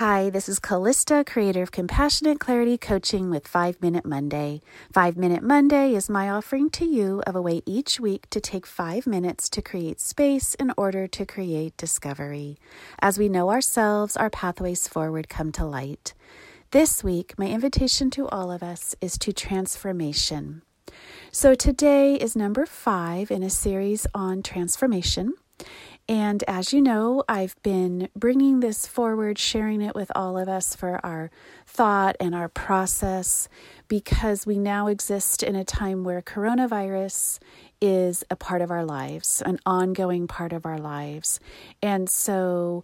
Hi, this is Callista, creator of Compassionate Clarity Coaching with 5 Minute Monday. 5 Minute Monday is my offering to you of a way each week to take 5 minutes to create space in order to create discovery. As we know ourselves, our pathways forward come to light. This week, my invitation to all of us is to transformation. So today is number 5 in a series on transformation. And as you know, I've been bringing this forward, sharing it with all of us for our thought and our process because we now exist in a time where coronavirus is a part of our lives, an ongoing part of our lives. And so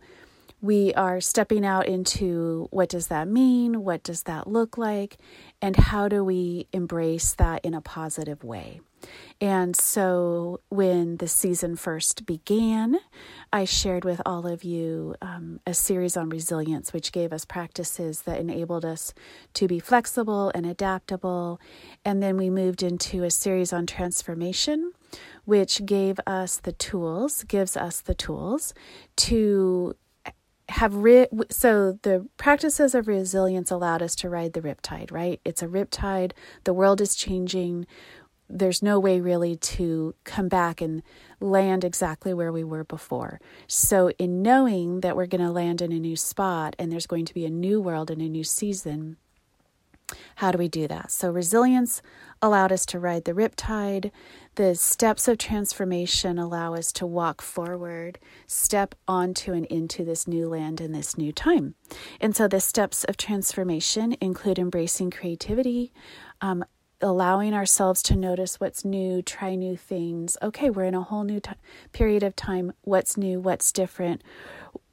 we are stepping out into what does that mean? What does that look like? And how do we embrace that in a positive way? And so when the season first began, I shared with all of you um, a series on resilience, which gave us practices that enabled us to be flexible and adaptable. And then we moved into a series on transformation, which gave us the tools, gives us the tools to have so the practices of resilience allowed us to ride the riptide right? It's a riptide. The world is changing. There's no way really to come back and land exactly where we were before. So, in knowing that we're going to land in a new spot and there's going to be a new world and a new season, how do we do that? So, resilience allowed us to ride the riptide. The steps of transformation allow us to walk forward, step onto and into this new land and this new time. And so, the steps of transformation include embracing creativity, um, allowing ourselves to notice what's new, try new things. Okay, we're in a whole new t- period of time. What's new? What's different?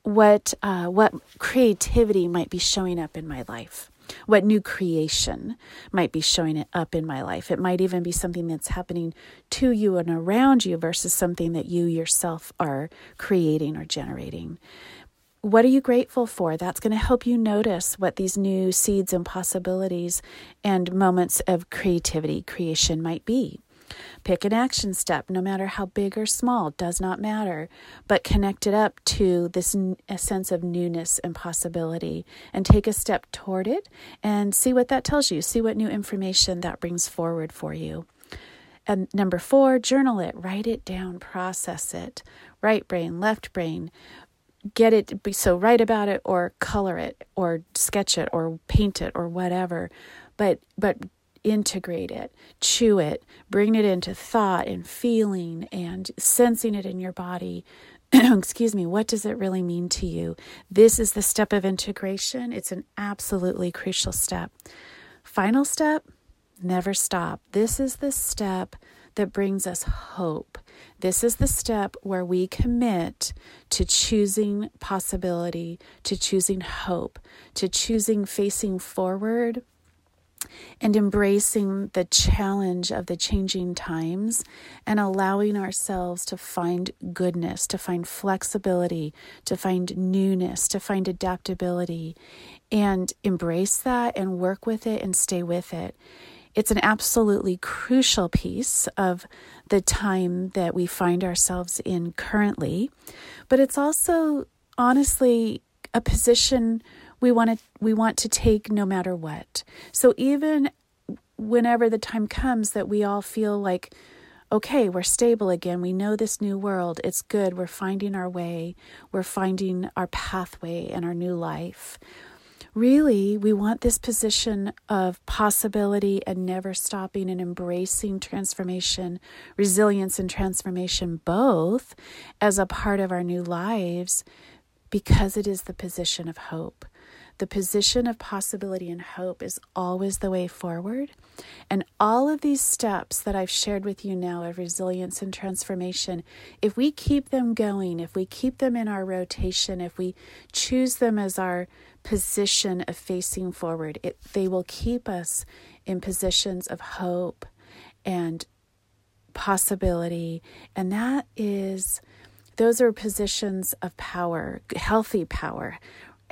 What uh, what creativity might be showing up in my life? What new creation might be showing it up in my life? It might even be something that's happening to you and around you versus something that you yourself are creating or generating. What are you grateful for? That's going to help you notice what these new seeds and possibilities and moments of creativity, creation might be. Pick an action step, no matter how big or small, does not matter, but connect it up to this sense of newness and possibility and take a step toward it and see what that tells you. See what new information that brings forward for you. And number four, journal it, write it down, process it. Right brain, left brain get it be so write about it or color it or sketch it or paint it or whatever but but integrate it chew it bring it into thought and feeling and sensing it in your body. Excuse me what does it really mean to you? This is the step of integration. It's an absolutely crucial step. Final step never stop. This is the step that brings us hope. This is the step where we commit to choosing possibility, to choosing hope, to choosing facing forward and embracing the challenge of the changing times and allowing ourselves to find goodness, to find flexibility, to find newness, to find adaptability, and embrace that and work with it and stay with it. It's an absolutely crucial piece of the time that we find ourselves in currently, but it's also honestly a position we want to we want to take no matter what. So even whenever the time comes that we all feel like okay, we're stable again. We know this new world. It's good. We're finding our way. We're finding our pathway and our new life really, we want this position of possibility and never stopping and embracing transformation, resilience, and transformation both as a part of our new lives because it is the position of hope. The position of possibility and hope is always the way forward. And all of these steps that I've shared with you now of resilience and transformation, if we keep them going, if we keep them in our rotation, if we choose them as our position of facing forward, it, they will keep us in positions of hope and possibility. And that is, those are positions of power, healthy power,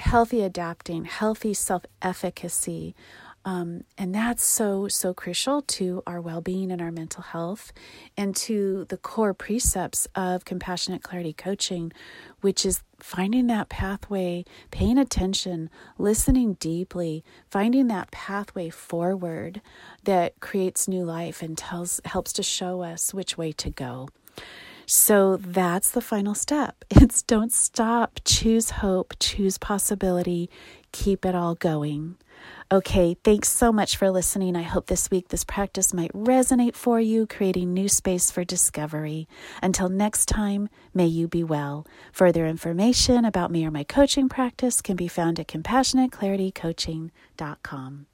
healthy adapting, healthy self efficacy. Um, and that's so, so crucial to our well being and our mental health and to the core precepts of compassionate clarity coaching, which is finding that pathway, paying attention, listening deeply, finding that pathway forward that creates new life and tells helps to show us which way to go. So that's the final step. It's don't stop, choose hope, choose possibility, keep it all going. Okay, thanks so much for listening. I hope this week this practice might resonate for you, creating new space for discovery. Until next time, may you be well. Further information about me or my coaching practice can be found at compassionateclaritycoaching.com.